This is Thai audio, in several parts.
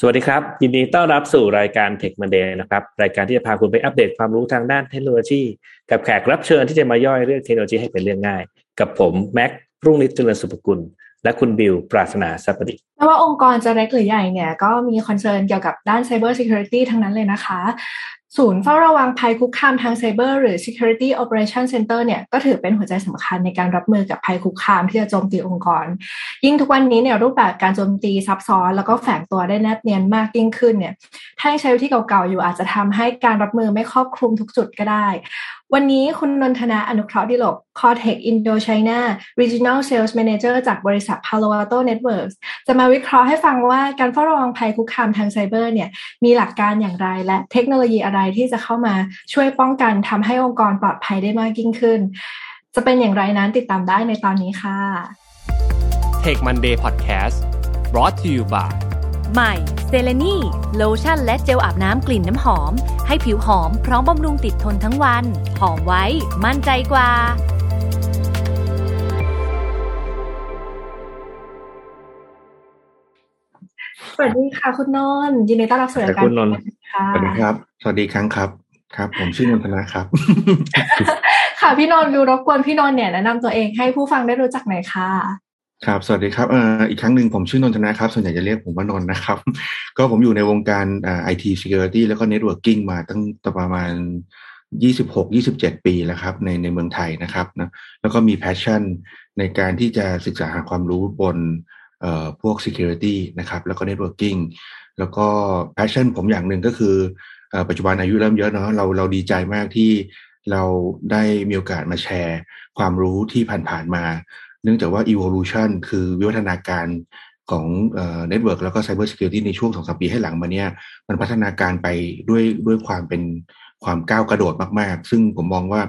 สวัสดีครับ ยินดีต้อนรับสู่รายการ Tech Monday นะครับ รายการที่จะพาคุณไปอัปเดตความรู้ทางด้านเทคโนโลยี กับแขกรับเชิญที่จะมาย่อยเรื่องเทคโนโลยีให้เป็นเรื่องง่าย กับผม แม็กรุ่งนิตจุลสุภกุล และคุณบิว ปราศนาสัพดิไม่ว่าองค์กรจะเล็กหรือใหญ่เนี่ยก็มี concern เกี่ยวกับด้าน Cyber Security ทั้งนั้นเลยนะคะ ศูนย์เฝ้าระวังภัยคุกคามทางไซเบอร์หรือ Security Operation Center เนี่ยก็ถือเป็นหัวใจสำคัญในการรับมือกับภัยคุกคามที่จะโจมตีองค์กร ยิ่งทุกวันนี้เนี่ยรูปแบบการโจมตีซับซ้อน แล้วก็แฝงตัวได้แนบเนียนมากยิ่งขึ้นเนี่ยถ้าใช้วิธีเก่าๆอยู่อาจจะทำให้การรับมือไม่ครอบคลุมทุกจุดก็ได้ วันนี้คุณนนทนาอนุเคราะห์ดิลก Cortex Indochina Regional Sales Manager จากบริษัท Palo Alto Networks จะมาวิเคราะห์ให้ฟังว่าการเฝ้าระวังภัยคุกคามทางไซเบอร์เนี่ยมีหลักการอย่างไรและเทคโนโลยีอะไรที่จะเข้ามาช่วยป้องกันทำให้องค์กรปลอดภัยได้มากยิ่งขึ้น จะเป็นอย่างไรนั้นติดตามได้ในตอนนี้ค่ะ Take Monday Podcast brought to you by ใหม่เซเลนีโลชั่นและเจลอาบน้ำกลิ่นน้ำหอม ให้ผิวหอมพร้อมบำรุงติดทนทั้งวัน หอมไว้มั่นใจกว่า สวัสดีค่ะคุณนนยินดีต้อนรับสู่รายการคุณนนค่ะสวัสดีครับ สวัสดีครั้งครับ ครับ ผมชื่อนนทนาครับ ค่ะพี่นนท์ดูรบกวนพี่นนท์เนี่ยแนะนำตัวเองให้ผู้ฟังได้รู้จักหน่อยค่ะ ครับสวัสดีครับออีกครั้งหนึ่งผมชื่อนนทนะครับ ส่วนใหญ่จะเรียกผมว่านนนะครับ ก็ผมอยู่ในวงการ IT security แล้วก็ networking มาตั้งประมาณยี่สิบหกยี่สิบเจ็ดปีแล้วครับในในเมืองไทยนะครับนะแล้วก็มี passion ในการที่จะศึกษาหาความรู้บนเอ่อพวก security นะครับ แล้วก็ networking แล้วก็ passion ผมอย่างหนึ่งก็คือปัจจุบันอายุเริ่มเยอะเนาะเราเราดีใจมากที่เราได้มีโอกาสมาแชร์ความรู้ที่ผ่านๆมา เนื่องจากว่า evolution คือวิวัฒนาการของ network แล้วก็ cyber security ในช่วงสองสามปีให้หลังมาเนี่ย มันพัฒนาการไปด้วยด้วยความเป็นความก้าวกระโดดมาก ๆ ซึ่งผมมองว่า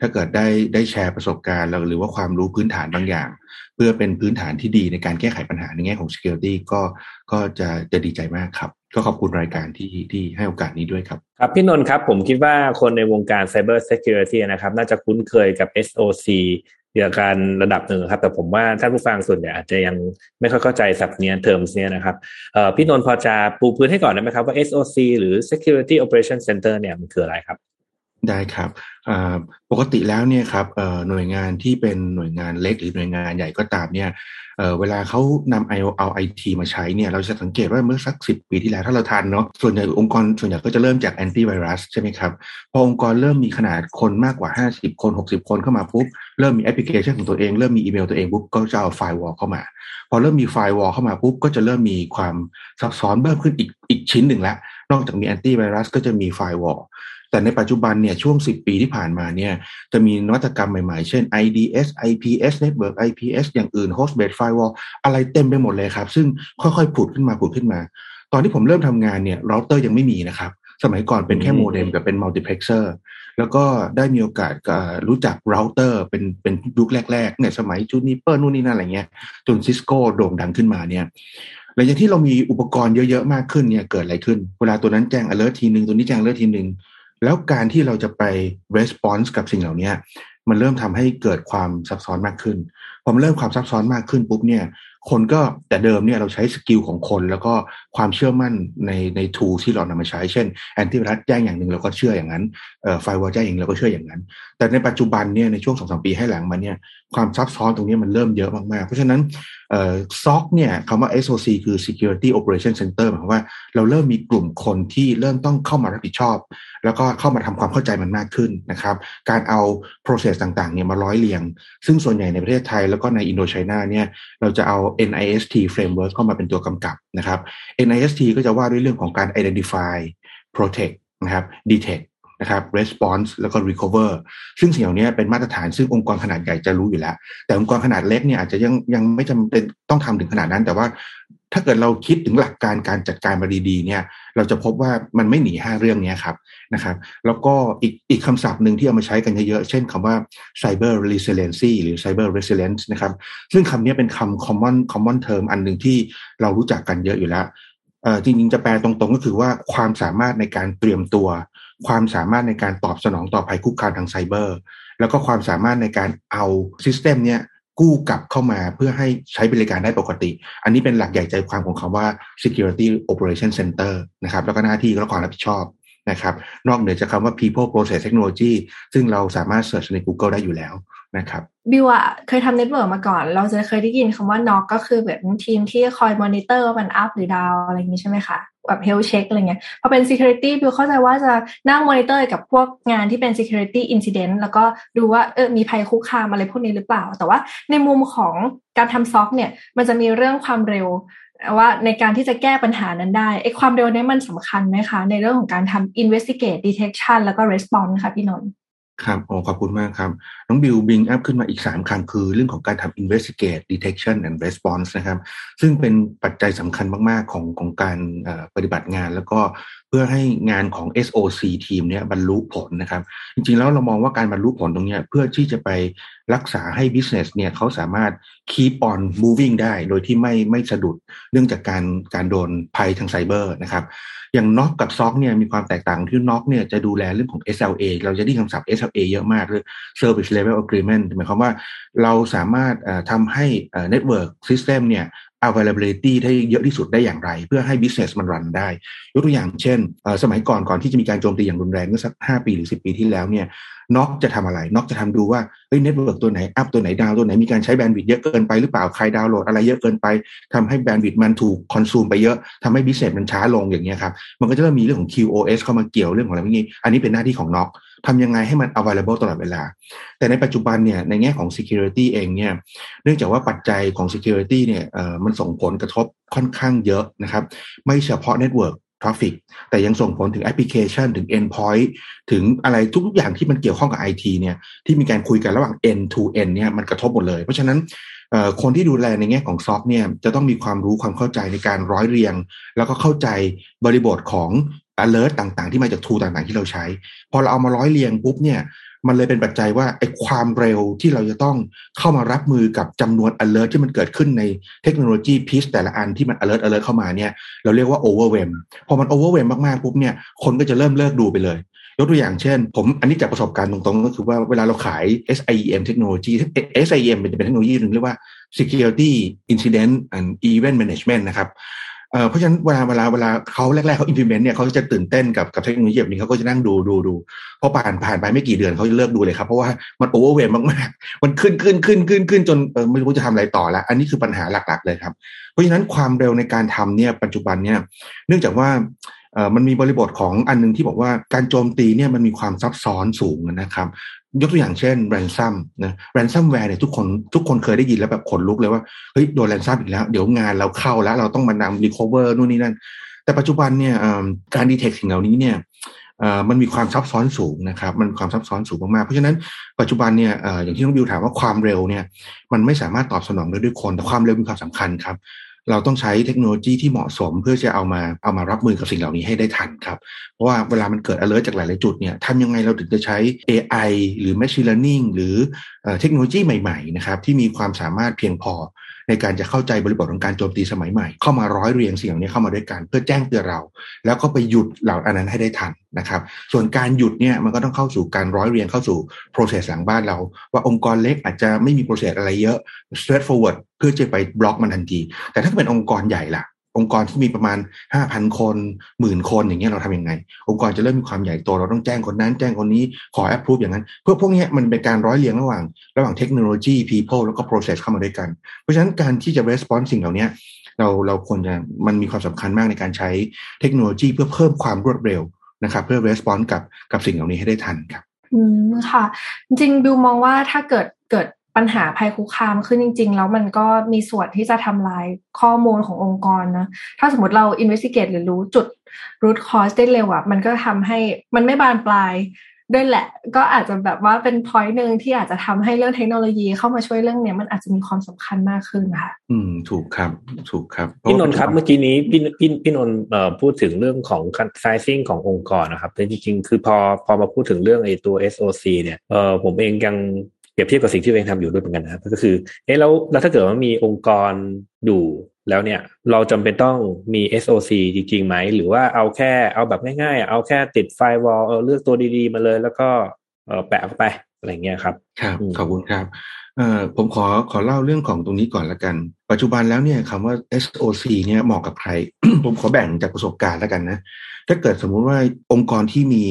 ถ้าเกิดได้ได้แชร์ประสบการณ์หรือว่าความรู้พื้นฐานบางอย่าง เพื่อเป็นพื้นฐานที่ดีในการแก้ไขปัญหาในแง่ของ security ก็ก็จะจะดีใจมากครับ ก็ขอบคุณรายการที่ที่ให้โอกาสนี้ด้วยครับ ครับพี่นนท์ครับ ผมคิดว่าคนในวงการ cyber security นะครับ น่าจะคุ้นเคยกับ SOC เกี่ยวกับระดับหนึ่งครับ แต่ผมว่าท่านผู้ฟังส่วนใหญ่อาจจะยังไม่ค่อยเข้าใจศัพท์นี้เทอมนี้นะครับพี่นนท์พอจะปูพื้นให้ก่อนได้ไหมครับว่า SOC หรือ Security Operation Center เนี่ยมันคืออะไรครับได้ครับปกติแล้วเนี่ยครับหน่วยงานที่เป็นหน่วยงานเล็กหรือหน่วยงานใหญ่ก็ตามเนี่ย เวลาเขานำเอเอาไอทีมาใช้เนี่ยเราจะสังเกตว่าเมื่อสักสิบปีที่แล้วถ้าเราทันเนาะส่วนใหญ่องค์กรส่วนใหญ่ก็จะเริ่มจากแอนตี้ไวรัสใช่ไหมครับ พอองค์กรเริ่มมีขนาดคนมากกว่า 50 คน 60 คนเข้ามาปุ๊บ เริ่มมีแอปพลิเคชันของตัวเอง เริ่มมีอีเมลตัวเองปุ๊บก็จะเอา firewall เข้ามา พอเริ่มมี firewall เข้ามาปุ๊บก็จะเริ่มมีความซับซ้อนเพิ่มขึ้นอีกอีกชิ้นหนึ่งละนอกจากมีแอนตี้ไวรัสก็จะมี firewall แต่ในปัจจุบันเนี่ยช่วง 10 ปีที่ผ่านมาเนี่ยจะมีนวัตกรรมใหม่ๆ เช่น IDS IPS Network IPS อย่างอื่น Host Based Firewall อะไรเต็มไปหมดเลยครับ ซึ่งค่อยๆผุดขึ้นมาผุดขึ้นมา ตอนที่ผมเริ่มทำงานเนี่ยเราเตอร์ยังไม่มีนะครับ สมัยก่อนเป็นแค่โมเด็มกับเป็น multiplexer แล้วก็ได้มีโอกาสรู้จักเราเตอร์เป็นเป็นยุคแรกๆเนี่ยสมัย Juniper นู่นนี่นั่นอะไรเงี้ยจน Cisco โด่งดังขึ้นมาเนี่ยหลังจากที่เรามีอุปกรณ์เยอะๆมากขึ้นเนี่ยเกิดอะไรขึ้น เวลาตัวนั้นแจ้ง alert ทีหนึ่งตัวนี้แจ้ง alert ทีหนึ่ง แล้วการที่เราจะไป response กับสิ่งเหล่านี้มันเริ่มทำให้เกิดความซับซ้อนมากขึ้นพอมันเริ่มความซับซ้อนมากขึ้นปุ๊บเนี่ย คนก็แต่เดิมเนี่ยเราใช้ skill ของคน แล้วก็ความเชื่อมั่นในใน tool ที่เรานำมาใช้ เช่นแอนตี้ไวรัสแจ้งอย่างหนึ่งเราก็เชื่ออย่างนั้น firewall แจ้งอย่างเราก็เชื่ออย่างนั้น แต่ในปัจจุบันเนี่ยในช่วงสองสามปีให้หลังมาเนี่ยความซับซ้อนตรงนี้มันเริ่มเยอะมากๆ เพราะฉะนั้นซอกเนี่ยคำว่า SOC คือ Security Operation Center หมายความว่าเราเริ่มมีกลุ่มคนที่เริ่มต้องเข้ามารับผิดชอบ แล้วก็เข้ามาทำความเข้าใจมันมากขึ้นนะครับ การเอา process ต่างๆเนี่ยมาร้อยเรียง ซึ่งส่วนใหญ่ในประเทศไทยแล้วก็ในอินโดนีเซียเนี่ยเราจะเอา NIST framework เข้ามาเป็นตัวกำกับนะครับ NIST ก็จะว่าด้วยเรื่องของการ identify protect นะครับ detect นะครับ response แล้วก็ recover ซึ่งสิ่งเหล่านี้เป็นมาตรฐานซึ่งองค์กรขนาดใหญ่จะรู้อยู่แล้ว แต่องค์กรขนาดเล็กเนี่ยอาจจะยังยังไม่จำเป็นต้องทำถึงขนาดนั้น แต่ว่าถ้าเกิดเราคิดถึงหลักการการจัดการมาดีๆเนี่ย เราจะพบว่ามันไม่หนีห้าเรื่องนี้ครับนะครับ แล้วก็อีกอีกคำศัพท์หนึ่งที่เอามาใช้กันเยอะๆ เช่นคำว่า cyber resiliency หรือ cyber resilience นะครับ ซึ่งคำนี้เป็นคำ common common term อันหนึ่งที่เรารู้จักกันเยอะอยู่แล้วจริงๆจะแปลตรงๆก็คือว่าความสามารถในการเตรียมตัว ความสามารถในการตอบสนองต่อภัยคุกคามทางไซเบอร์ แล้วก็ความสามารถในการเอา system เนี้ยกู้กลับเข้ามาเพื่อให้ใช้บริการได้ปกติ อันนี้เป็นหลักใหญ่ใจความของคำว่า security operation center นะครับ แล้วก็หน้าที่และความรับผิดชอบนะครับ นอกเหนือจากคำว่า people process technology ซึ่งเราสามารถ search ใน Google ได้อยู่แล้วนะครับบิวอะเคยทำ network มาก่อน เราจะเคยได้ยินคำว่า NOC ก็คือแบบทีมที่คอยมอนิเตอร์ว่ามัน up หรือ down อะไรอย่างนี้ใช่ไหมคะ แบบ health check อะไรเงี้ยพอเป็น security บิวเข้าใจว่าจะนั่งมอนิเตอร์กับพวกงานที่เป็น security incident แล้วก็ดูว่าเออมีภัยคุกคามอะไรพวกนี้หรือเปล่า แต่ว่าในมุมของการทำ SOC เนี่ย มันจะมีเรื่องความเร็วว่าในการที่จะแก้ปัญหานั้นได้ไอ้ความเร็วนี้มันสำคัญไหมคะ ในเรื่องของการทำ investigate detection แล้วก็ response ค่ะพี่นนท์ ครับโอ้ขอบคุณมากครับ น้องบิว bring up ขึ้นมาอีก 3คำคือเรื่องของการทำ investigate detection and response นะครับ ซึ่งเป็นปัจจัยสำคัญมาก ๆ ของของการปฏิบัติงาน แล้วก็เพื่อให้งานของ SOC ทีมเนี้ยบรรลุผลนะครับ จริง ๆ แล้วเรามองว่าการบรรลุผลตรงเนี้ยเพื่อที่จะไป รักษาให้ business เนี่ยเขาสามารถ keep on moving ได้ โดยที่ไม่ไม่สะดุดเนื่องจากการการโดนภัยทางไซเบอร์นะครับ อย่าง NOC กับ SOC เนี่ยมีความแตกต่างที่ NOC เนี่ยจะดูแลเรื่องของ SLA เราจะได้คำศัพท์ SLA เยอะมากคือ Service Level Agreement หมายความว่าเราสามารถทำให้ Network System เนี่ย availability ได้เยอะที่สุดได้อย่างไร เพื่อให้ business มันรันได้ ยกตัวอย่างเช่น สมัยก่อนก่อนที่จะมีการโจมตีอย่างรุนแรงเมื่อสัก 5 ปีหรือ 10 ปีที่แล้วเนี่ย NOC จะทำอะไร NOC จะทำดูว่าเฮ้ย network ตัวไหน up ตัวไหน down ตัวไหนมีการใช้ bandwidth เยอะเกินไปหรือเปล่าใครดาวน์โหลดอะไรเยอะเกินไปทำให้ bandwidth มันถูก consume ไปเยอะทำให้ business มันช้าลงอย่างเงี้ยครับมันก็จะเริ่มมีเรื่องของ QoS เข้ามาเกี่ยวเรื่องของอะไรพวกนี้ อันนี้เป็นหน้าที่ของ NOCทำยังไงให้มัน available ตลอดเวลา แต่ในปัจจุบันเนี่ยในแง่ของ security เองเนี่ยเนื่องจากว่าปัจจัยของ security เนี่ยอ่อมันส่งผลกระทบค่อนข้างเยอะนะครับ ไม่เฉพาะ network ทราฟิกแต่ยังส่งผลถึงแอปพลิเคชันถึง endpoint ถึงอะไรทุกอย่างที่มันเกี่ยวข้องกับ IT เนี่ยที่มีการคุยกันระหว่าง end to end เนี่ยมันกระทบหมดเลย เพราะฉะนั้นคนที่ดูแลในแง่ของซอฟเนี่ยจะต้องมีความรู้ความเข้าใจในการร้อยเรียง แล้วก็เข้าใจบริบทของ alert ต่างๆ ที่มาจากทูต่างๆ ที่เราใช้ พอเราเอามาร้อยเรียงปุ๊บเนี่ย มันเลยเป็นปัจจัยว่าไอ้ความเร็วที่เราจะต้องเข้ามารับมือกับจำนวน alert ที่มันเกิดขึ้นในเทคโนโลยีพีซแต่ละอันที่มัน alert alert เข้ามาเนี่ยเราเรียกว่า overwhelm พอมัน overwhelm มากๆปุ๊บเนี่ยคนก็จะเริ่มเลิกดูไปเลยยกตัวอย่างเช่น ผมอันนี้จากประสบการณ์ตรงๆ ก็คือว่าเวลาเราขาย SIEM เทคโนโลยี SIEM เป็นเทคโนโลยีหนึ่งเรียกว่า Security Incident and Event Management นะครับ เพราะฉะนั้นเวลาเวลาเวลาเขาแรกๆเขา implement เนี่ยเขาจะตื่นเต้นกับกับเทคโนโลยีแบบนี้เขาก็จะนั่งดูดูดูพอผ่านผ่านไปไม่กี่เดือนเขาจะเลิกดูเลยครับ เพราะว่ามันโอเวอร์เวมมากๆ มันขึ้นขึ้นขึ้นขึ้นขึ้นจนเออไม่รู้จะทำอะไรต่อแล้วอันนี้คือปัญหาหลักๆเลยครับ เพราะฉะนั้นความเร็วในการทำเนี่ยปัจจุบันเนี่ยเนื่องจากว่าเออมันมีบริบทของอันนึงที่บอกว่าการโจมตีเนี่ยมันมีความซับซ้อนสูงนะครับ ยกตัวอย่างเช่นแรนซัมนะแรนซัมแวร์เนี่ยทุกคนทุกคนเคยได้ยินแล้วแบบขนลุกเลยว่าเฮ้ยโดน ransom อีกแล้ว เดี๋ยวงานเราเข้าแล้ว เราต้องมานั่ง recover นู่นนี่นั่น แต่ปัจจุบันเนี่ยการ detect สิ่งเหล่านี้เนี่ยมันมีความซับซ้อนสูงนะครับ มันความซับซ้อนสูงมากๆ เพราะฉะนั้นปัจจุบันเนี่ยอย่างที่น้องบิวถามว่าความเร็วเนี่ยมันไม่สามารถตอบสนองได้ด้วยคน แต่ความเร็วมีความสำคัญครับ เราต้องใช้เทคโนโลยีที่เหมาะสมเพื่อจะเอามาเอามารับมือกับสิ่งเหล่านี้ให้ได้ทันครับ เพราะว่าเวลามันเกิด alert จากหลาย ๆ จุดเนี่ยทำยังไงเราถึงจะใช้ AI หรือ machine learning หรือเทคโนโลยีใหม่ ๆ นะครับ ที่มีความสามารถเพียงพอ ในการจะเข้าใจบริบทของการโจมตีสมัยใหม่ เข้ามาร้อยเรียงสิ่งเหล่านี้เข้ามาด้วยกันเพื่อแจ้งเตือนเรา แล้วก็ไปหยุดเหล่าอันนั้นให้ได้ทันนะครับ ส่วนการหยุดเนี่ยมันก็ต้องเข้าสู่การร้อยเรียงเข้าสู่ process หลังบ้านเรา ว่าองค์กรเล็กอาจจะไม่มี process อะไรเยอะ straight forward เพื่อจะไปบล็อกมันทันที แต่ถ้าเป็นองค์กรใหญ่ล่ะ องค์กรที่มีประมาณ5,000คนหมื่นคนอย่างเงี้ยเราทำยังไง องค์กรจะเริ่มมีความใหญ่โตเราต้องแจ้งคนนั้น แจ้งคนนี้ขอ approve อย่างนั้น เพื่อพวกนี้มันเป็นการร้อยเรียงระหว่าง ระหว่างเทคโนโลยี people แล้วก็ process เข้ามาด้วยกัน เพราะฉะนั้นการที่จะ response สิ่งเหล่านี้เราเราควรจะมันมีความสำคัญมากในการใช้เทคโนโลยีเพื่อเพิ่มความรวดเร็วนะครับเพื่อ response กับกับสิ่งเหล่านี้ให้ได้ทันครับอืมค่ะ จริงบิวมองว่าถ้าเกิดเกิด ปัญหาภัยคุกคามขึ้นจริง ๆ แล้วมันก็มีส่วนที่จะทำลายข้อมูลขององค์กรนะ ถ้าสมมติเรา investigate หรือรู้จุด root cause ได้เร็วอะ่ะมันก็ทำให้มันไม่บานปลายด้วยแหละ ก็อาจจะแบบว่าเป็น point หนึ่งที่อาจจะทำให้เรื่องเทคโนโลยีเข้ามาช่วยเรื่องเนี้ยมันอาจจะมีความสำคัญมากขึ้นค่ะ อืม ถูกครับ ถูกครับพี่นนท์ครับเมื่อกี้นี้พี่พี่พี่นนท์เอ่อพูดถึงเรื่องของ sizing ขององค์กรนะครับแต่จริงๆ คือพอพอมาพูดถึงเรื่องไอ้ตัว SOC เนี่ยเอ่อผมเองยังเป รียบเทียบกับสิ่งที่ตัวเองทำอยู่ด้วยเหมือนกันนะครับก็คือ เอ๊ะแล้วแล้วถ้าเกิดว่ามีองค์กรอยู่แล้วเนี่ย เราจำเป็นต้องมี SOC จริงๆไหม หรือว่าเอาแค่เอาแบบง่ายๆ เอาแค่ติดไฟวอลเออเลือกตัวดีๆ มาเลย แล้วก็เออแปะเข้าไปอะไรเงี้ยครับ ครับ ขอบคุณครับเอ่อผมขอขอเล่าเรื่องของตรงนี้ก่อนละกัน ปัจจุบันแล้วเนี่ยคำว่า SOC เนี่ยเหมาะกับใคร ผมขอแบ่งจากประสบการณ์แล้วกันนะ ถ้าเกิดสมมุติว่าองค์กรที่มี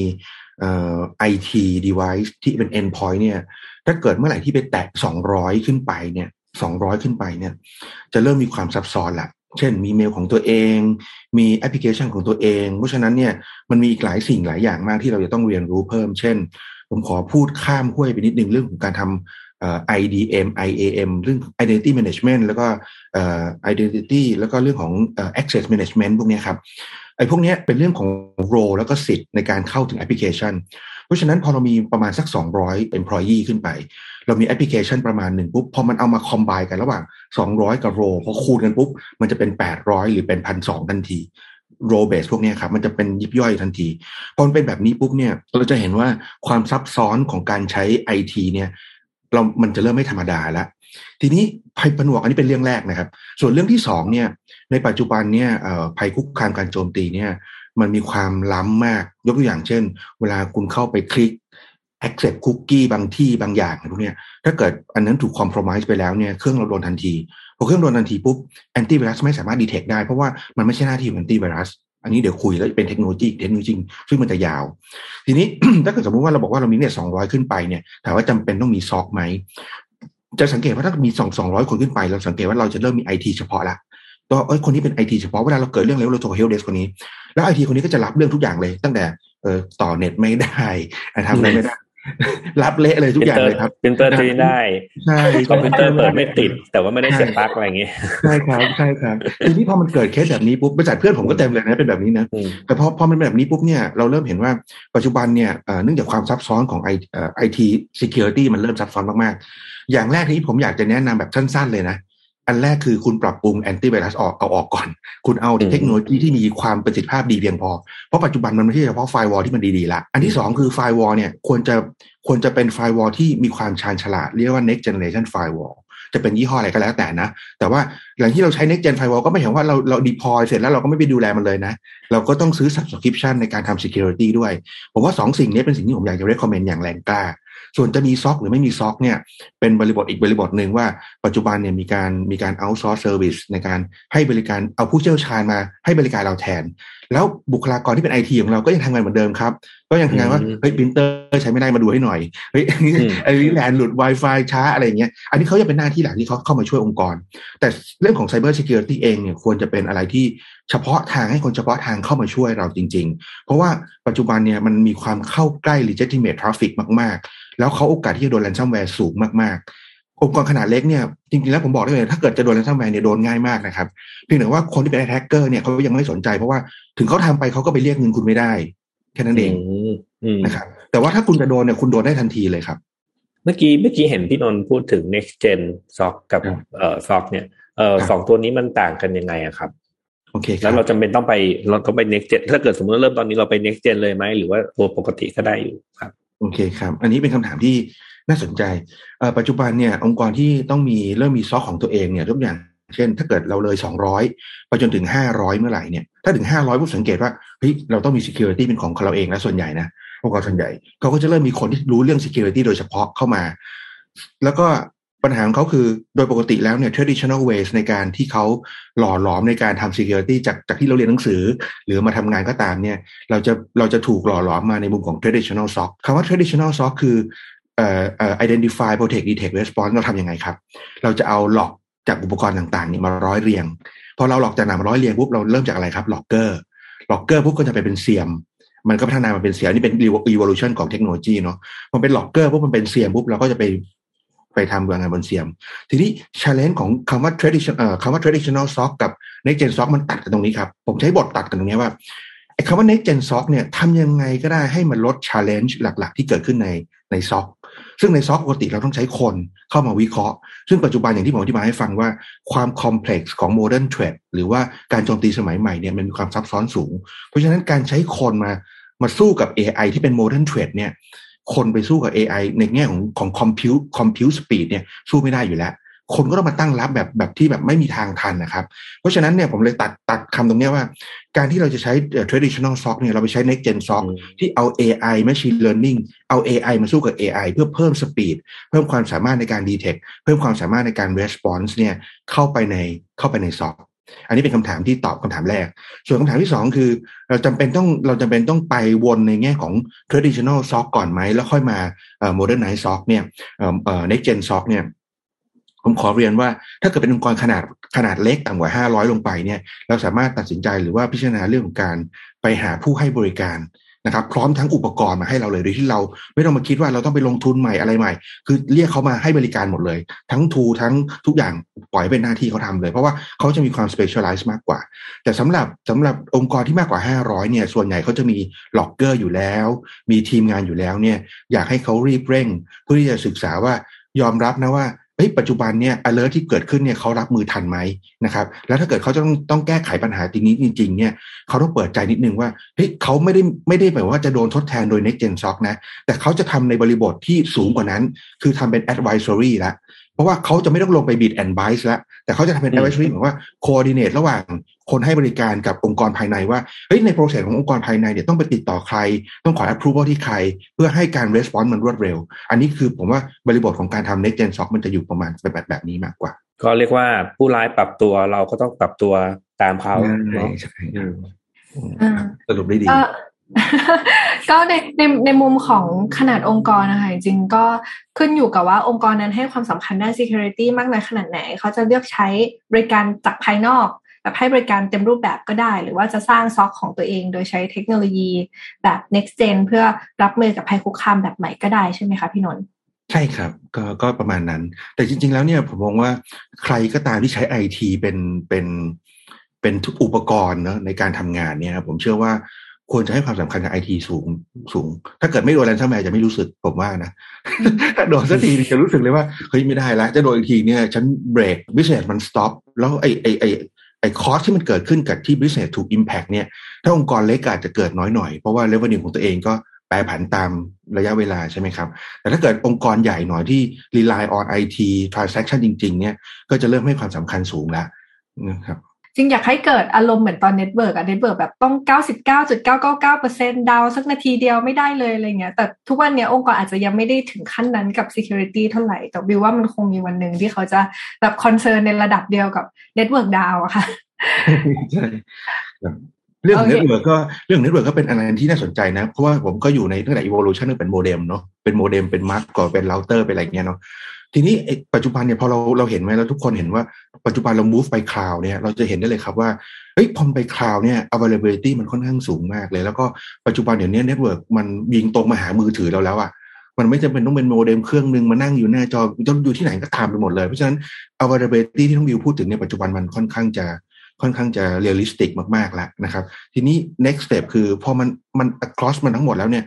เอ่อ IT device ที่เป็น endpoint เนี่ย ถ้าเกิดเมื่อไหร่ที่ไปแตะ200ขึ้นไปเนี่ย200ขึ้นไปเนี่ย จะเริ่มมีความซับซ้อนละเช่น มีเมลของตัวเอง มีแอปพลิเคชันของตัวเอง เพราะฉะนั้นเนี่ยมันมีอีกหลายสิ่งหลายอย่างมากที่เราจะต้องเรียนรู้เพิ่ม เช่น ผมขอพูดข้ามห้วยไปนิดนึงเรื่องของการทำ IDM IAM เรื่อง Identity Management แล้วก็ Identity แล้วก็เรื่องของ Access Management พวกนี้ครับ ไอ้พวกนี้เป็นเรื่องของ role แล้วก็สิทธิ์ในการเข้าถึงแอปพลิเคชัน เพราะฉะนั้นพอเรามีประมาณสัก 200 employee ขึ้นไป เรามีแอปพลิเคชันประมาณหนึ่งปุ๊บ พอมันเอามาคอมไบกันระหว่าง 200 กับ role พอคูณกันปุ๊บ มันจะเป็น 800 หรือเป็น1,200ทันทีโรเบสพวกนี้ครับมันจะเป็นยิบย่อยทันที พอมันเป็นแบบนี้ปุ๊บเนี่ยเราจะเห็นว่าความซับซ้อนของการใช้ไอทีเนี่ยเรามันจะเริ่มไม่ธรรมดาแล้วทีนี้ภัยผนวกอันนี้เป็นเรื่องแรกนะครับ ส่วนเรื่องที่สองเนี่ย ในปัจจุบันเนี่ยภัยคุกคามการโจมตีเนี่ยมันมีความล้ำมาก ยกตัวอย่างเช่น เวลาคุณเข้าไปคลิก accept cookie บางที่บางอย่างพวกนี้ถ้าเกิดอันนั้นถูก compromise ไปแล้วเนี่ยเครื่องเราโดนทันทีพอเครื่องโดนทันทีปุ๊บ antivirus ไม่สามารถ detect ได้เพราะว่ามันไม่ใช่หน้าที่ของ antivirus อันนี้เดี๋ยวคุยแล้วเป็นเทคโนโลยีเทคโนโลยีซึ่งมันจะยาว ทีนี้ถ้าเกิดสมมติว่าเราบอกว่าเรามีเนี่ยสองร้อยขึ้นไปเนี่ยถามว่าจำเป็นต้องมีซอกไหมจะสังเกตว่าถ้ามีสองสองร้อยคนขึ้นไป เราสังเกตว่าเราจะเริ่มมีไอทีเฉพาะละ ตัวเอ้ยคนนี้เป็นไอทีเฉพาะเวลาเราเกิดเรื่องแล้วเราโทร helpdesk คนนี้ แล้วไอทีคนนี้ก็จะรับเรื่องทุกอย่างเลย ตั้งแต่เออต่อเน็ตไม่ได้ทำอะไรไม่ได้ รับเละเลยทุกอย่างเลยครับพิมพ์เตอร์ตีได้ใช่คอมพิวเตอร์เปิดไม่ติด แต่ว่าไม่ได้เสียบปลั๊กอะไรอย่างเงี้ยใช่ครับใช่ครับทีนี้พอมันเกิดเคสแบบนี้ปุ๊บบริษัทเพื่อนผมก็เต็มเลยนะเป็นแบบนี้นะแต่พอพอมันแบบนี้ปุ๊บเนี่ยเราเริ่มเห็นว่าปัจจุบันเนี่ยเนื่องจากความซับซ้อนของไอไอที security มันเริ่มซับซ้อนมากๆอย่างแรกที่ผมอยากจะแนะนำแบบสั้น ๆเลยนะ อันแรกคือคุณปรับปรุงแอนตี้ไวรัสออกเอาออกก่อน คุณเอาเทคโนโลยีที่มีความประสิทธิภาพดีเพียงพอ เพราะปัจจุบันมันไม่ใช่เฉพาะ firewall ที่มันดีๆละอันที่สองคือ firewall เนี่ยควรจะควรจะเป็น firewall ที่มีความชาญฉลาด เรียกว่า next generation firewall จะเป็นยี่ห้ออะไรก็แล้วแต่นะ แต่ว่าหลายที่เราใช้ next gen firewall ก็ไม่เห็นว่าเราเรา deploy เสร็จแล้วเราก็ไม่ไปดูแลมันเลยนะ เราก็ต้องซื้อ subscription ในการทำ security ด้วย ผมว่าสองสิ่งนี้เป็นสิ่งที่ผมอยากจะ recommend อย่างแรงกล้า ส่วนจะมีซ็อกหรือไม่มีซ็อกเนี่ยเป็นบริบทอีกบริบทหนึ่งว่าปัจจุบันเนี่ยมีการมีการ outsource service ในการให้บริการเอาผู้เชี่ยวชาญมาให้บริการเราแทน แล้วบุคลากรที่เป็นไอทีของเราก็ยังทำงานเหมือนเดิมครับ ก็ยังทำงานว่าเฮ้ยพิมพ์เตอร์ใช้ไม่ได้มาดูให้หน่อยเฮ้ยอันนี้แลนหลุด Wi-Fi ช้าอะไรเงี้ยอันนี้เขาจะเป็นหน้าที่หลักที่เขาเข้ามาช่วยองค์กร แต่เรื่องของ Cyber Security เองเนี่ยควรจะเป็นอะไรที่เฉพาะทางให้คนเฉพาะทางเข้ามาช่วยเราจริง ๆ เพราะว่าปัจจุบันเนี่ยมันมีความเข้าใกล้ legitimate traffic มาก แล้วเขาโอกาสที่จะโดนแรนซัมแวร์สูงมากๆ องค์กรขนาดเล็กเนี่ยจริงๆแล้วผมบอกได้เลย ถ้าเกิดจะโดนแรนซัมแวร์เนี่ยโดนง่ายมากนะครับเพียงแต่ว่าคนที่เป็นแฮกเกอร์เนี่ยเขายังไม่สนใจ เพราะว่าถึงเขาทำไปเขาก็ไปเรียกเงินคุณไม่ได้แค่นั้นเองนะครับแต่ว่าถ้าคุณจะโดนเนี่ยคุณโดนได้ทันทีเลยครับ เมื่อกี้เมื่อกี้เห็นพี่นนท์พูดถึง next gen SOC กับเอ่อ SOC เนี่ยเอ่อสองตัวนี้มันต่างกันยังไงอะครับโอเคแล้วเราจำเป็นต้องไปเราต้องไป next gen ถ้าเกิดสมมติเริ่มตอนนี้เราไป next gen เลยไหมหรือว่าตัวปกติก็ได้อยู่ครับ โอเคครับ อันนี้เป็นคำถามที่น่าสนใจ ปัจจุบันเนี่ยองค์กรที่ต้องมีเริ่มมีซอกของตัวเองเนี่ยทุกอย่าง เช่น ถ้าเกิดเราเลย 200 ไปจนถึง 500 เมื่อไหร่เนี่ย ถ้าถึง 500ผู้สังเกตว่าเฮ้ยเราต้องมี security เป็นของเราเองและส่วนใหญ่นะองค์กรส่วนใหญ่เขาก็จะเริ่มมีคนที่รู้เรื่อง security โดยเฉพาะเข้ามา แล้วก็ ปัญหาของเขาคือโดยปกติแล้วเนี่ย traditional ways ในการที่เขาหล่อหลอมในการทำ security จากจากที่เราเรียนหนังสือ หรือมาทำงานก็ตามเนี่ย เราจะเราจะถูกหล่อหลอมมาในมุมของ traditional SOC คำว่า traditional SOC คือเอ่อเอ่อ identify protect detect response เราทำยังไงครับ เราจะเอาหลอกจากอุปกรณ์ต่างๆนี่มาร้อยเรียง พอเราหลอกจากหนามาร้อยเรียงปุ๊บเราเริ่มจากอะไรครับหลอกเกอร์หลอกเกอร์ปุ๊บก็จะไปเป็นเสียม มันก็พัฒนามาเป็นเสียมนี่เป็น evolution ของเทคโนโลยีเนาะพอเป็นหลอกเกอร์ปุ๊บมันเป็นเสียมปุ๊บเราก็จะไป ไปทำงานบนเสียม ทีนี้ challenge ของคำว่า traditional คำว่า traditional SOC กับ next gen SOC มันตัดกันตรงนี้ครับ ผมใช้บทตัดกันตรงนี้ว่าไอ้คำว่า next gen SOC เนี่ยทำยังไงก็ได้ให้มันลด challenge หลัก ๆ ที่เกิดขึ้นในใน SOC ซึ่งใน SOC ปกติเราต้องใช้คนเข้ามาวิเคราะห์ ซึ่งปัจจุบันอย่างที่ผมอธิบายให้ฟังว่าความคอมเพล็กซ์ของ modern threat หรือว่าการโจมตีสมัยใหม่เนี่ยมันมีความซับซ้อนสูง เพราะฉะนั้นการใช้คนมามาสู้กับ AI ที่เป็น modern threat เนี่ย คนไปสู้กับ AI ในแง่ของของ compute compute speed เนี่ยสู้ไม่ได้อยู่แล้ว คนก็ต้องมาตั้งรับแบบแบบที่แบบไม่มีทางทันนะครับ เพราะฉะนั้นเนี่ยผมเลยตัดตัดคำตรงเนี้ยว่า การที่เราจะใช้ traditional SOC เนี่ยเราไปใช้ next gen SOC ที่เอา AI machine learning เอา AI มาสู้กับ AI เพื่อเพิ่มสปีดเพิ่มความสามารถในการ detect เพิ่มความสามารถในการ response เนี่ยเข้าไปในเข้าไปใน SOC อันนี้เป็นคำถามที่ตอบคำถามแรก ส่วนคำถามที่สองคือ เราจำเป็นต้องเราจำเป็นต้องไปวนในแง่ของ traditional SOC ก่อนไหม แล้วค่อยมา modernize SOC เนี่ย next gen SOC เนี่ยผมขอเรียนว่าถ้าเกิดเป็นองค์กรขนาดขนาดเล็กต่ำกว่า 500 ลงไปเนี่ย เราสามารถตัดสินใจหรือว่าพิจารณาเรื่องของการไปหาผู้ให้บริการ นะครับ พร้อมทั้งอุปกรณ์มาให้เราเลยโดยที่เราไม่ต้องมาคิดว่าเราต้องไปลงทุนใหม่อะไรใหม่ คือเรียกเขามาให้บริการหมดเลย ทั้งทูทั้งทุกอย่างปล่อยเป็นหน้าที่เขาทำเลย เพราะว่าเขาจะมีความ specialize มากกว่า แต่สำหรับสำหรับองค์กรที่มากกว่า 500 เนี่ย ส่วนใหญ่เขาจะมีล็อกเกอร์อยู่แล้ว มีทีมงานอยู่แล้วเนี่ย อยากให้เขารีบเร่ง เพื่อที่จะศึกษาว่ายอมรับนะว่า เฮ้ยปัจจุบันเนี่ย alert ที่เกิดขึ้นเนี่ยเขารับมือทันไหมนะครับ แล้วถ้าเกิดเขาจะต้องต้องแก้ไขปัญหาตรงนี้จริง ๆ เนี่ยเขาต้องเปิดใจนิดนึงว่าเฮ้ยเขาไม่ได้ไม่ได้แปลว่าจะโดนทดแทนโดย next gen SOC นะ แต่เขาจะทำในบริบทที่สูงกว่านั้น คือทำเป็น advisory แล้ว เพราะว่าเขาจะไม่ต้องลงไปบิดแอนด์ไบส์แล้ว แต่เขาจะทำเป็น advisory เหมือนว่า coordinate ระหว่างคนให้บริการกับองค์กรภายในว่าเฮ้ยในโปรเซสขององค์กรภายในเนี่ยต้องไปติดต่อใคร ต้องขอ approval ที่ใคร เพื่อให้การ response มันรวดเร็ว อันนี้คือผมว่าบริบทของการทำ next gen SOC มันจะอยู่ประมาณแบบแบบนี้มากกว่า ก็เรียกว่าผู้ร้ายปรับตัวเราก็ต้องปรับตัวตามเขาใช่ใช่อ่าสรุปได้ดี ก็ในในในมุมของขนาดองค์กรนะคะจริงก็ขึ้นอยู่กับว่าองค์กรนั้นให้ความสำคัญด้าน security มากน้อยขนาดไหน เขาจะเลือกใช้บริการจากภายนอกแบบให้บริการเต็มรูปแบบก็ได้ หรือว่าจะสร้างซอกของตัวเองโดยใช้เทคโนโลยีแบบ next gen เพื่อรับมือกับภัยคุกคามแบบใหม่ก็ได้ใช่ไหมคะพี่นนท์ใช่ครับก็ก็ประมาณนั้น แต่จริง ๆ แล้วเนี่ยผมมองว่าใครก็ตามที่ใช้ไอทีเป็นเป็นเป็นอุปกรณ์เนอะในการทำงานเนี่ยครับผมเชื่อว่า ควรจะให้ความสำคัญกับไอทีสูงสูง ถ้าเกิดไม่โดนแรนซัมแวร์จะไม่รู้สึกผมว่านะถ้าโดนสักทีจะรู้สึกเลยว่าเฮ้ยไม่ได้แล้วจะโดนอีกทีเนี่ยฉัน break business มัน stop แล้วไอไอไอไอ cost ที่มันเกิดขึ้นกับที่ business ถูก impact เนี่ย ถ้าองค์กรเล็กอาจจะเกิดน้อยหน่อย เพราะว่า revenue ของตัวเองก็แปรผันตามระยะเวลาใช่ไหมครับ แต่ถ้าเกิดองค์กรใหญ่หน่อยที่ rely on IT transaction จริง ๆ เนี่ย ก็จะเริ่มให้ความสำคัญสูงแล้วนะครับ จริงอยากให้เกิดอารมณ์เหมือนตอน network อะ network แบบต้อง 99.999% down สักนาทีเดียวไม่ได้เลยอะไรเงี้ย แต่ทุกวันเนี้ยองค์กรอาจจะยังไม่ได้ถึงขั้นนั้นกับ security เท่าไหร่ แต่บิวว่ามันคงมีวันหนึ่งที่เขาจะแบบ concern ในระดับเดียวกับ network down อะค่ะใช่ครับเรื่องของ network ก็เรื่อง network ก็เป็นอะไรที่น่าสนใจนะ เพราะว่าผมก็อยู่ในตั้งแต่ evolution เป็นโมเด็มเนาะเป็นโมเด็มเป็นมาร์กก่อนเป็นเราเตอร์เป็นอะไรอย่างเงี้ยเนาะ ทีนี้ปัจจุบันเนี่ยพอเราเราเห็นไหมแล้วทุกคนเห็นว่าปัจจุบันเรา move ไป cloud เนี่ยเราจะเห็นได้เลยครับว่าเฮ้ยพอไปคลาวเนี่ย availability มันค่อนข้างสูงมากเลย แล้วก็ปัจจุบันเดี๋ยวนี้ network มันยิงตรงมาหามือถือเราแล้วอะมันไม่จำเป็นต้องเป็นโมเด็มเครื่องหนึ่งมานั่งอยู่หน้าจอจะอยู่ที่ไหนก็ตามไปหมดเลย เพราะฉะนั้น availability ที่น้องบิวพูดถึงในปัจจุบันมันค่อนข้างจะค่อนข้างจะ realistic มากๆแล้วนะครับ ทีนี้ next step คือพอมันมัน across มันทั้งหมดแล้วเนี่ย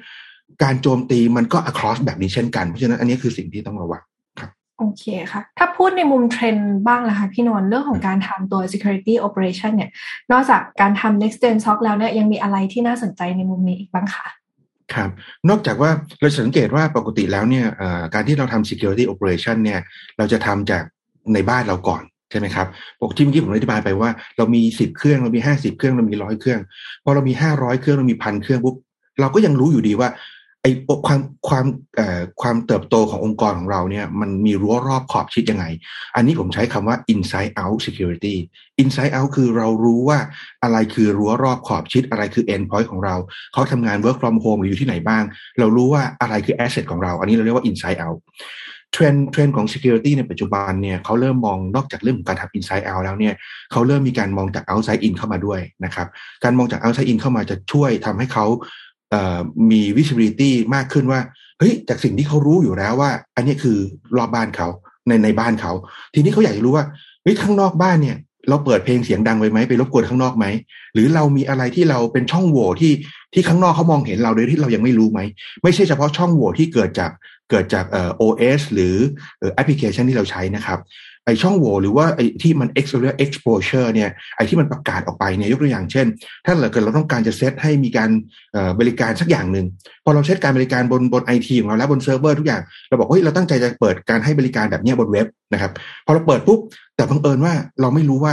การโจมตีมันก็ across แบบนี้เช่นกัน เพราะฉะนั้นอันนี้คือสิ่งที่ต้องระวัง โอเคค่ะ ถ้าพูดในมุมเทรนด์บ้างล่ะคะพี่นนท์เรื่องของการทำตัว security operation เนี่ย นอกจากการทำ next gen SOC แล้วเนี่ยยังมีอะไรที่น่าสนใจในมุมนี้อีกบ้างคะครับนอกจากว่าเราสังเกตว่าปกติแล้วเนี่ยการที่เราทำ security operation เนี่ยเราจะทำจากในบ้านเราก่อนใช่ไหมครับปกติเมื่อกี้ผมอธิบายไปว่าเรามีสิบเครื่องเรามีห้าสิบเครื่องเรามีร้อยเครื่องพอเรามีห้าร้อยเครื่องเรามีพันเครื่องปุ๊บเราก็ยังรู้อยู่ดีว่า ไอ้ความความเอ่อความเติบโตขององค์กรของเราเนี่ยมันมีรั้วรอบขอบชิดยังไง อันนี้ผมใช้คำว่า inside out security inside out คือเรารู้ว่าอะไรคือรั้วรอบขอบชิด อะไรคือ end point ของเรา เขาทำงาน work from home หรืออยู่ที่ไหนบ้าง เรารู้ว่าอะไรคือ asset ของเรา อันนี้เราเรียกว่า inside out เทรนด์เทรนด์ของ security ในปัจจุบันเนี่ยเขาเริ่มมองนอกจากเรื่องของการทำ inside out แล้วเนี่ยเขาเริ่มมีการมองจาก outside in เข้ามาด้วยนะครับ การมองจาก outside in เข้ามาจะช่วยทำให้เขา มี visibility มากขึ้นว่าเฮ้ยจากสิ่งที่เขารู้อยู่แล้วว่า อันนี้คือรอบบ้านเขาในในบ้านเขา ทีนี้เขาอยากจะรู้ว่าเฮ้ยข้างนอกบ้านเนี่ย เราเปิดเพลงเสียงดังไปไหมไปรบกวนข้างนอกไหมหรือเรามีอะไรที่เราเป็นช่องโหว่ที่ที่ข้างนอกเขามองเห็นเราโดยที่เรายังไม่รู้ไหมไม่ใช่เฉพาะช่องโหว่ที่เกิดจากเกิดจากเอ่อ OS หรือแอปพลิเคชันที่เราใช้นะครับ ไอช่องโหว่หรือว่าไอที่มัน exposure exposure เนี่ยไอที่มันประกาศออกไปเนี่ยยกตัวอย่างเช่น ถ้าเกิดเราต้องการจะเซตให้มีการบริการสักอย่างหนึ่งพอเราเซตการบริการบนบนไอทีของเราแล้วบนเซิร์ฟเวอร์ทุกอย่างเราบอกเฮ้ยเราตั้งใจจะเปิดการให้บริการแบบนี้บนเว็บนะครับพอเราเปิดปุ๊บแต่บังเอิญว่าเราไม่รู้ว่า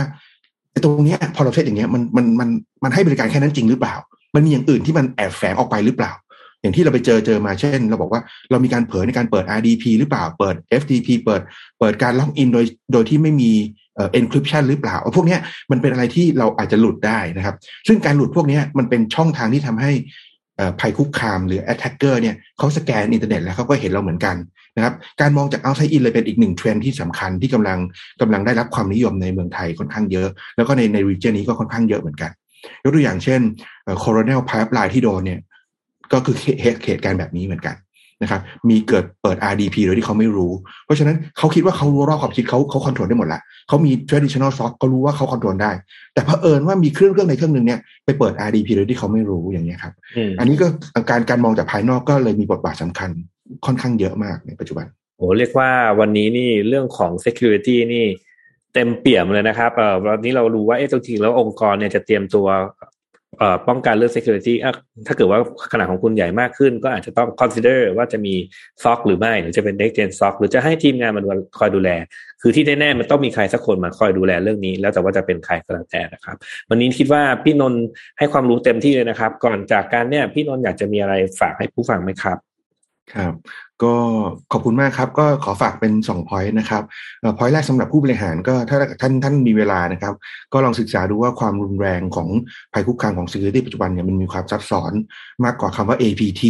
ตรงนี้พอเราเซตอย่างเงี้ยมันมันมันมันให้บริการแค่นั้นจริงหรือเปล่า มันมีอย่างอื่นที่มันแอบแฝงออกไปหรือเปล่า อย่างที่เราไปเจอเจอมาเช่น เราบอกว่าเรามีการเผยในการเปิด RDP หรือเปล่าเปิด FTP เปิด เปิดการล็อกอินโดยโดยที่ไม่มีเอ่อ encryption หรือเปล่า พวกนี้มันเป็นอะไรที่เราอาจจะหลุดได้นะครับ ซึ่งการหลุดพวกนี้มันเป็นช่องทางที่ทำให้ภัยคุกคามหรือ attacker เนี่ยเขาสแกนอินเทอร์เน็ตแล้วเขาก็เห็นเราเหมือนกันนะครับ การมองจาก outside in เลยเป็นอีกหนึ่งเทรนด์ที่สำคัญที่กำลังกำลังได้รับความนิยมในเมืองไทยค่อนข้างเยอะ แล้วก็ในใน region นี้ก็ค่อนข้างเยอะเหมือนกัน ยกตัวอย่างเช่น Colonial Pipeline ที่โดนเนี่ย ก็คือเหตุการณ์แบบนี้เหมือนกันนะครับ มีเกิดเปิด RDP โดยที่เขาไม่รู้ เพราะฉะนั้นเขาคิดว่าเขารู้รอบความคิดเขาเขา control ได้หมดละเขามี traditional SOC เขารู้ว่าเขา control ได้ แต่เผอิญว่ามีเครื่องเครื่องในเครื่องหนึ่งเนี่ยไปเปิด RDP โดยที่เขาไม่รู้อย่างนี้ครับ อันนี้ก็การการมองจากภายนอกก็เลยมีบทบาทสำคัญค่อนข้างเยอะมากในปัจจุบันโอ้เรียกว่าวันนี้นี่เรื่องของ security นี่เต็มเปี่ยมเลยนะครับเอ่อวันนี้เรารู้ว่าเอ๊ะจริงๆแล้วองค์กรเนี่ยจะเตรียมตัวเอ่อ ป้องกันเรื่อง security ถ้าเกิดว่าขนาดของคุณใหญ่มากขึ้น ก็อาจจะต้อง consider ว่าจะมี SOC หรือไม่ หรือจะเป็น next gen SOC หรือจะให้ทีมงานมันคอยดูแล คือที่แน่ๆมันต้องมีใครสักคนมาคอยดูแลเรื่องนี้ แล้วแต่ว่าจะเป็นใครก็แล้วแต่นะครับ วันนี้คิดว่าพี่นนท์ให้ความรู้เต็มที่เลยนะครับ ก่อนจากการเนี่ยพี่นนท์อยากจะมีอะไรฝากให้ผู้ฟังไหมครับ ครับ ก็ขอบคุณมากครับ ก็ขอฝากเป็น2 point นะครับพอยต์แรกสำหรับผู้บริหารก็ถ้าท่านท่านมีเวลานะครับ ก็ลองศึกษาดูว่าความรุนแรงของภัยคุกคามของ security ปัจจุบันเนี่ยมันมีความซับซ้อนมากกว่าคำว่า APT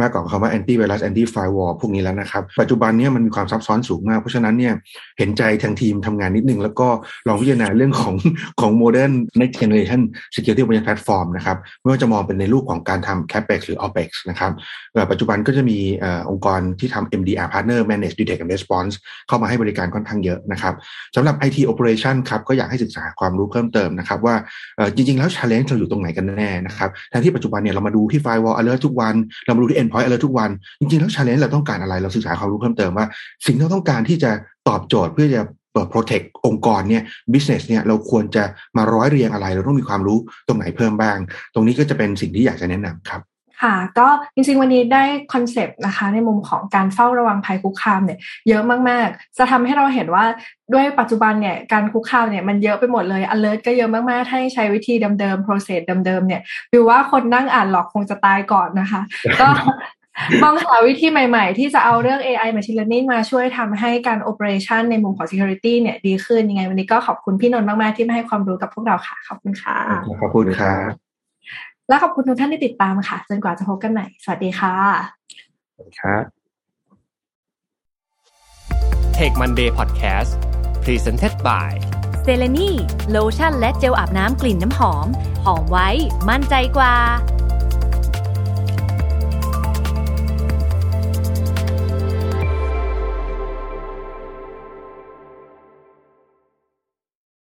มากกว่าคำว่า anti virus anti firewall พวกนี้แล้วนะครับ ปัจจุบันเนี่ยมันมีความซับซ้อนสูงมาก เพราะฉะนั้นเนี่ยเห็นใจทางทีมทำงานนิดนึง แล้วก็ลองพิจารณาเรื่องของของ modern next generation security open platform นะครับไม่ว่าจะมองเป็นในรูปของการทำ capex หรือ opex นะครับปัจจุบันก็จะมีองค์กรที่ทำ MDR partner manage detect and response เข้ามาให้บริการค่อนข้างเยอะนะครับสำหรับ IT operation ครับก็อยากให้ศึกษาความรู้เพิ่มเติมนะครับว่าจริง ๆ แล้ว challenge เราอยู่ตรงไหนกันแน่นะครับแทนที่ปัจจุบันเนี่ยเรามาดูที่ firewall alert ทุกวัน เรามาดูที่ endpoint alert ทุกวัน จริง ๆ แล้ว challenge เราต้องการอะไรเราศึกษาความรู้เพิ่มเติมว่า สิ่งที่เราต้องการที่จะตอบโจทย์เพื่อจะ protect องค์กรเนี่ย business เนี่ยเราควรจะมาร้อยเรียงอะไร เราต้องมีความรู้ตรงไหนเพิ่มบ้าง ตรงนี้ก็จะเป็นสิ่งที่อยากจะแนะนำครับ ค่ะก็จริงๆวันนี้ได้คอนเซปต์นะคะ ในมุมของการเฝ้าระวังภัยคุกคามเนี่ยเยอะมากๆ จะทำให้เราเห็นว่าด้วยปัจจุบันเนี่ยการคุกคามเนี่ยมันเยอะไปหมดเลย alert ก็เยอะมากๆ ให้ใช้วิธีเดิมๆ process เดิมๆเนี่ยดูว่าคนนั่งอ่านหลอกคงจะตายก่อนนะคะ ก็มองหาวิธีใหม่ๆ ที่จะเอาเรื่อง AI machine learning มาช่วยทำให้การ operation ในมุมของ security เนี่ยดีขึ้นยังไง วันนี้ก็ขอบคุณพี่นนท์มาก ๆ ที่มาให้ความรู้กับพวกเราค่ะ ขอบคุณค่ะ ขอบคุณครับ และขอบคุณทุกท่านที่ติดตามค่ะ จนกว่าจะพบกันใหม่ สวัสดีค่ะสวัสดีครับ Take Monday Podcast Presented by เซเลนีโลชั่นและเจลอาบน้ำกลิ่นน้ำหอม หอมไว้ มั่นใจกว่า